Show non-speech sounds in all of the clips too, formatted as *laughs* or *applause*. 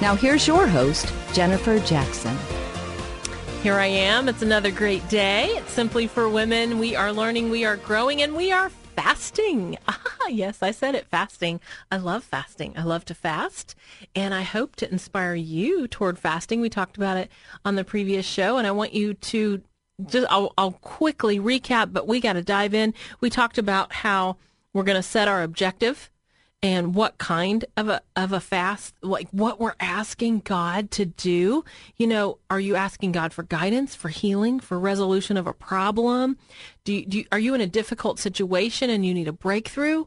Now, here's your host, Jennifer Jackson. Here I am. It's another great day. It's Simply for Women. We are learning, we are growing, and we are fasting. *laughs* Ah, yes, I said it, fasting. I love fasting. I love to fast, and I hope to inspire you toward fasting. We talked about it on the previous show, and I want you to just, I'll, I'll quickly recap, but we got to dive in. We talked about how we're going to set our objective and what kind of a of a fast like what we're asking God to do. You know are you asking God for guidance for healing for resolution of a problem? Do you, do you, are you in a difficult situation and you need a breakthrough?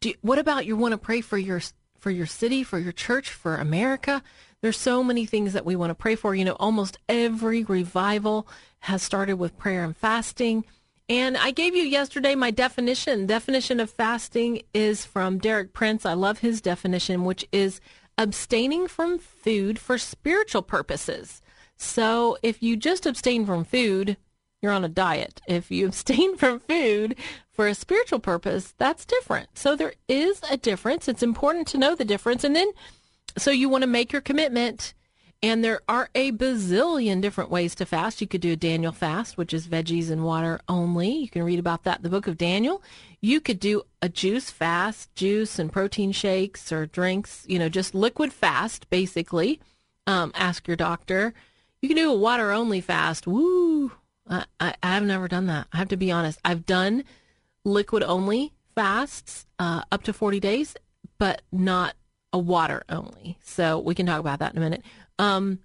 Do you, what about you want to pray for your for your city for your church for America? There's so many things that we want to pray for. You know almost every revival has started with prayer and fasting and I gave you yesterday my definition. Definition of fasting is from Derek Prince. I love his definition, which is abstaining from food for spiritual purposes. So if you just abstain from food, you're on a diet. If you *laughs* abstain from food for a spiritual purpose, that's different. So there is a difference. It's important to know the difference. And then, so you want to make your commitment and there are a bazillion different ways to fast. You could do a Daniel fast, which is veggies and water only. You can read about that in the book of Daniel. You could do a juice fast, juice and protein shakes or drinks, you know, just liquid fast, basically. Um, ask your doctor. You can do a water only fast. Woo! I, I, I've never done that. I have to be honest. I've done liquid only fasts uh, up to 40 days, but not a water only. So we can talk about that in a minute. Um,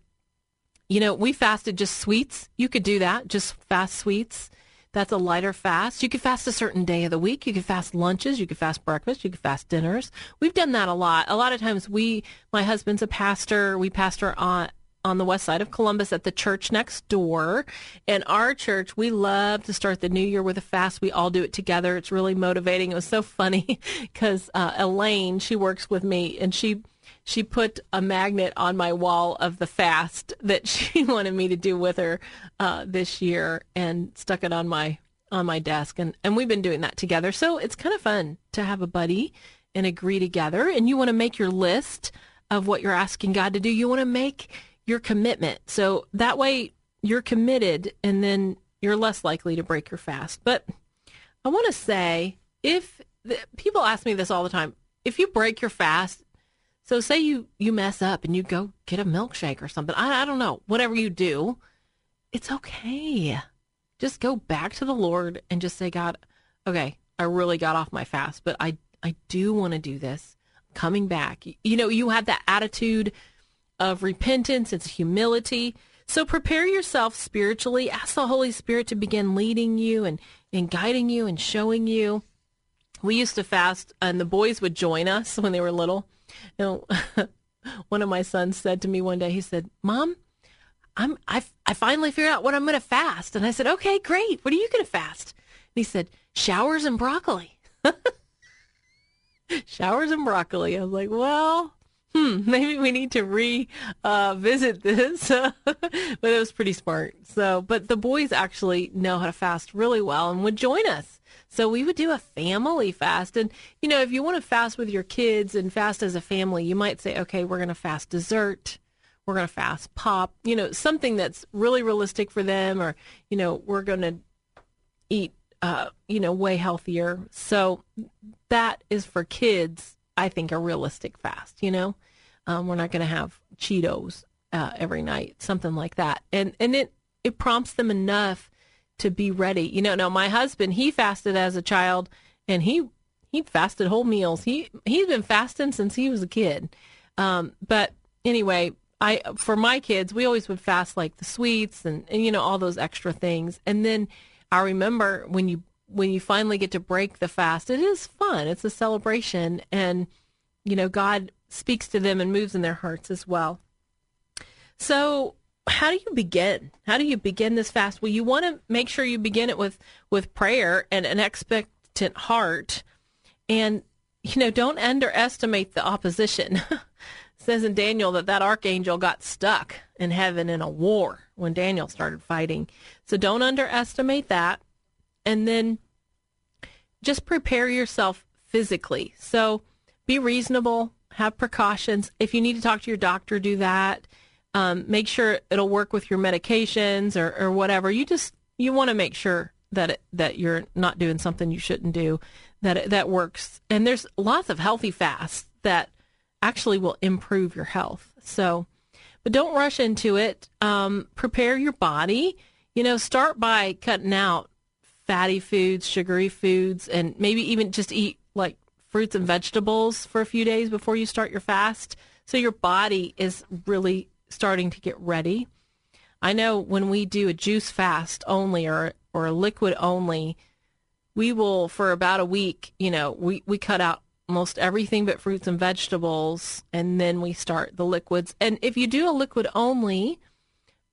you know, we fasted just sweets. You could do that, just fast sweets. That's a lighter fast. You could fast a certain day of the week. You could fast lunches. You could fast breakfast. You could fast dinners. We've done that a lot. A lot of times we, my husband's a pastor. We pastor on, on the west side of Columbus at the church next door. And our church, we love to start the new year with a fast. We all do it together. It's really motivating. It was so funny *laughs* because uh, Elaine, she works with me and she, she put a magnet on my wall of the fast *laughs* that she *laughs* wanted me to do with her uh, this year and stuck it on my on my desk and and we've been doing that together so it's kind of fun to have a buddy and agree together and you want to make your list of what you're asking God to do you want to make your commitment so that way you're committed and then you're less likely to break your fast but I want to say if the, people ask me this all the time if you break your fast so say you you mess up and you go get a milkshake or something. I, I don't know. Whatever you do, it's okay. Just go back to the Lord and just say, God, okay, I really got off my fast, but I I do want to do this. coming back. You know, you have that attitude of repentance, it's humility. So prepare yourself spiritually. Ask the Holy Spirit to begin leading you and, and guiding you and showing you. We used to fast, and the boys would join us *laughs* when they were little. You know, *laughs* one of my sons said to me one day, he said, Mom, I'm, I, I finally figured out what I'm going to fast. And I said, okay, great. What are you going to fast? And he said, showers and broccoli. *laughs* showers and broccoli. I was like, well, hmm, *laughs* maybe we need to revisit uh, this. *laughs* but it was pretty smart. So, but the boys actually know how to fast really well and would join us. So we would do a family fast. And, you know, if you want to fast with your kids and fast as a family, you might say, okay, we're going to fast dessert. We're going to fast pop, you know, something that's really realistic for them, or, you know, we're going to eat, uh, you know, way healthier. So that is for kids, I think, a realistic fast, you know? Um, we're not going to have Cheetos uh, every night, something like that. And and it it prompts them enough to be ready. You know, now my husband he fasted as a child, and he he fasted whole meals. He he's been fasting since he was a kid. Um, but anyway, I for my kids, we always would fast like the sweets and, and you know all those extra things. And then I remember when you when you finally get to break the fast, it is fun. It's a celebration, and you know God speaks to them and moves in their hearts as well. So, how do you begin? How do you begin this fast? Well, you want to make sure you begin it with with prayer and an expectant heart, and you know don't underestimate the opposition. *laughs* says in Daniel that that archangel got stuck in heaven in a war when Daniel started fighting. So don't underestimate that. And then just prepare yourself physically. So be reasonable, have precautions. If you need to talk to your doctor, do that. Um, make sure it'll work with your medications or, or whatever. You just you want to make sure that it, that you're not doing something you shouldn't do. That it, that works. And there's lots of healthy fasts that actually will improve your health. So, but don't rush into it. Um, prepare your body. You know, start by cutting out fatty foods, sugary foods, and maybe even just eat like fruits and vegetables for a few days before you start your fast. So your body is really starting to get ready. I know when we do a juice fast only or or a liquid only, we will for about a week, you know, we, we cut out most everything but fruits and vegetables, and then we start the liquids. And if you do a liquid only,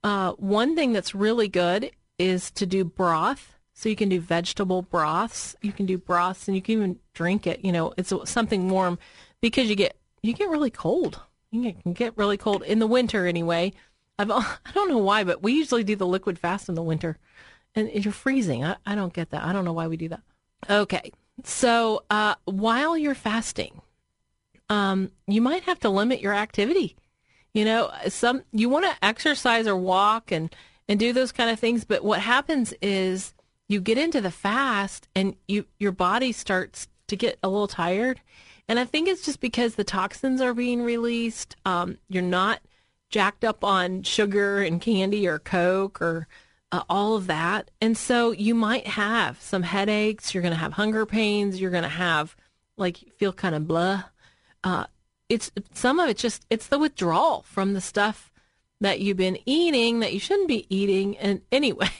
uh, one thing that's really good is to do broth. So you can do vegetable broths. You can do broths, and you can even drink it. You know, it's something warm because you get you get really cold. You can get really cold in the winter anyway. I've *laughs* I don't know why, but we usually do the liquid fast in the winter, and you're freezing. I, I don't get that. I don't know why we do that. Okay, so uh, while you're fasting, um, you might have to limit your activity. You know, some you want to exercise or walk and and do those kind of things, but what happens is you get into the fast and you your body starts to get a little tired, and I think it's just because the toxins are being released. Um, you're not jacked up on sugar and candy or Coke or uh, all of that. And so you might have some headaches. You're going to have hunger pains. You're going to have like feel kind of blah. Uh, it's some of it just it's the withdrawal from the stuff that you've been eating that you shouldn't be eating. And *laughs* anyway,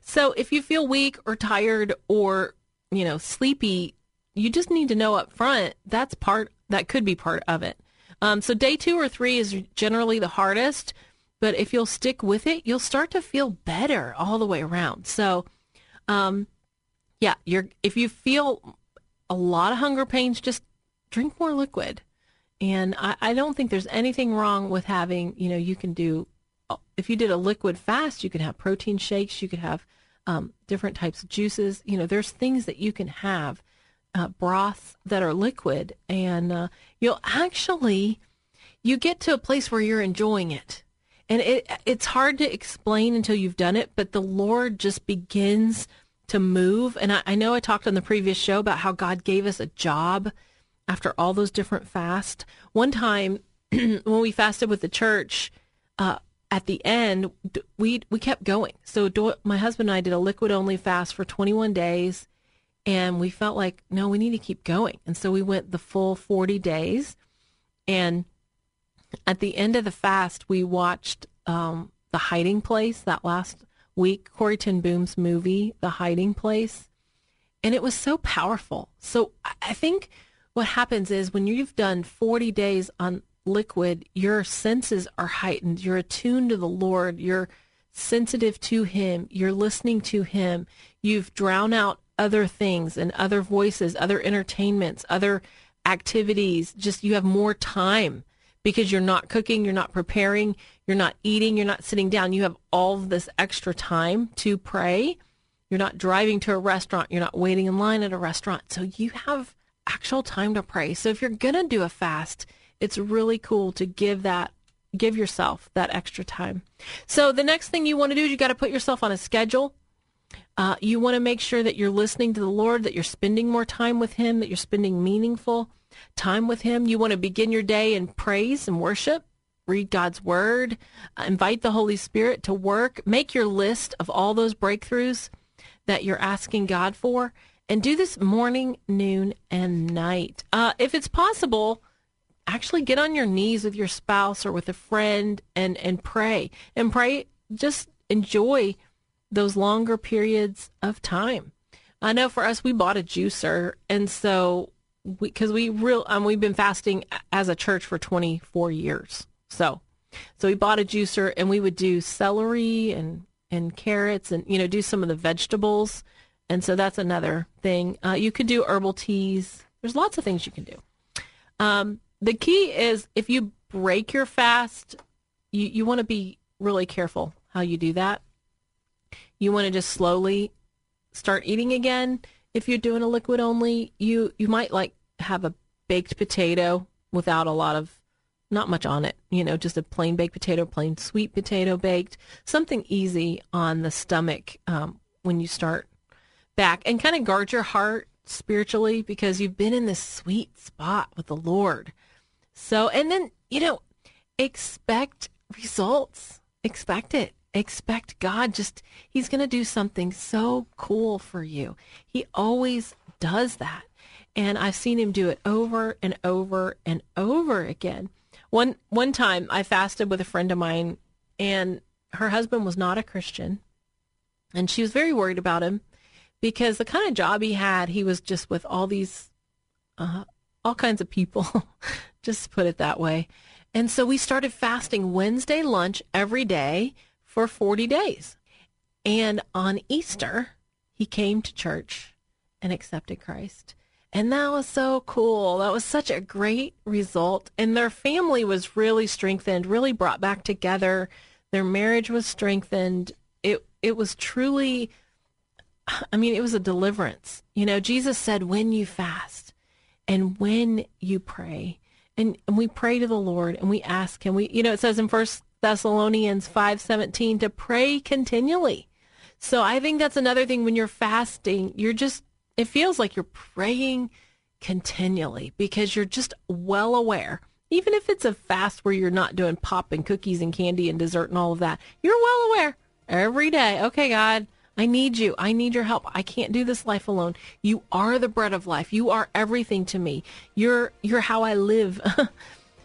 so if you feel weak or tired or you know sleepy, you just need to know up front that's part that could be part of it. Um, so day two or three is generally the hardest but if you'll stick with it, you'll start to feel better all the way around. So, um, yeah, you're if you feel a lot of hunger pains, just drink more liquid. And I, I don't think there's anything wrong with having, you know, you can do, if you did a liquid fast, you can have protein shakes, you could have um, different types of juices. You know, there's things that you can have, uh, broths that are liquid, and uh, you'll actually, you get to a place where you're enjoying it and it it's hard to explain until you've done it, but the Lord just begins to move. And I, I know I talked on the previous show about how God gave us a job after all those different fasts. One time *clears throat* when we fasted with the church, uh, at the end we we kept going. So do, my husband and I did a liquid only fast for 21 days, and we felt like no, we need to keep going. And so we went the full 40 days, and at the end of the fast, we watched um, The Hiding Place that last week, Corrie ten Boom's movie, The Hiding Place. And it was so powerful. So I think what happens is when you've done 40 days on liquid, your senses are heightened. You're attuned to the Lord. You're sensitive to Him. You're listening to Him. You've drowned out other things and other voices, other entertainments, other activities. Just you have more time because you're not cooking, you're not preparing, you're not eating, you're not sitting down. You have all this extra time to pray. You're not driving to a restaurant, you're not waiting in line at a restaurant. So you have actual time to pray. So if you're going to do a fast, it's really cool to give that give yourself that extra time. So the next thing you want to do is you got to put yourself on a schedule. Uh, you want to make sure that you're listening to the Lord, that you're spending more time with Him, that you're spending meaningful time with Him. You want to begin your day in praise and worship. Read God's Word. Uh, invite the Holy Spirit to work. Make your list of all those breakthroughs that you're asking God for. And do this morning, noon, and night. Uh, if it's possible, actually get on your knees with your spouse or with a friend and, and pray. And pray, just enjoy those longer periods of time. I know for us, we bought a juicer. And so, because we, we real, um, we've been fasting as a church for 24 years. So, so we bought a juicer and we would do celery and, and carrots and, you know, do some of the vegetables. And so that's another thing. Uh, you could do herbal teas. There's lots of things you can do. Um, the key is if you break your fast, you, you want to be really careful how you do that. You want to just slowly start eating again. If you're doing a liquid only, you, you might like have a baked potato without a lot of not much on it, you know, just a plain baked potato, plain sweet potato baked, something easy on the stomach um, when you start back and kind of guard your heart spiritually because you've been in this sweet spot with the Lord. So, and then, you know, expect results. Expect it. Expect God just, He's going to do something so cool for you. He always does that. And I've seen Him do it over and over and over again. One one time I fasted with a friend of mine and her husband was not a Christian and she was very worried about him because the kind of job he had, he was just with all these uh, all kinds of people, *laughs* just put it that way. And so we started fasting Wednesday lunch every day for 40 days. And on Easter, he came to church and accepted Christ. And that was so cool. That was such a great result. And their family was really strengthened, really brought back together. Their marriage was strengthened. It it was truly I mean, it was a deliverance. You know, Jesus said when you fast and when you pray. And, and we pray to the Lord and we ask him. We you know, it says in First Thessalonians 5:17 to pray continually. So I think that's another thing when you're fasting, you're just it feels like you're praying continually because you're just well aware. Even if it's a fast where you're not doing pop and cookies and candy and dessert and all of that, you're well aware every day. Okay, God, I need you. I need your help. I can't do this life alone. You are the bread of life. You are everything to me. You're you're how I live. *laughs*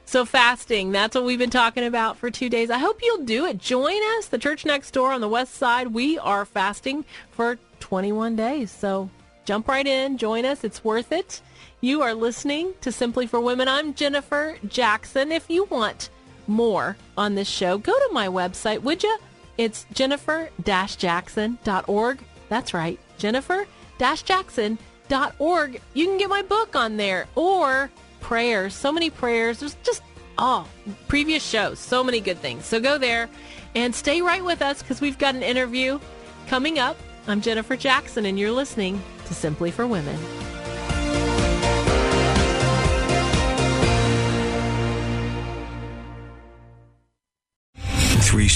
so fasting, that's what we've been talking about for 2 days. I hope you'll do it. Join us, the church next door on the west side. We are fasting for 21 days. So jump right in, join us. It's worth it. You are listening to Simply for Women. I'm Jennifer Jackson. If you want more on this show, go to my website, would you? It's jennifer-jackson.org. That's right, jennifer-jackson.org. You can get my book on there or prayers. So many prayers. There's just, oh, previous shows. So many good things. So go there and stay right with us because we've got an interview coming up. I'm Jennifer Jackson, and you're listening to Simply for Women.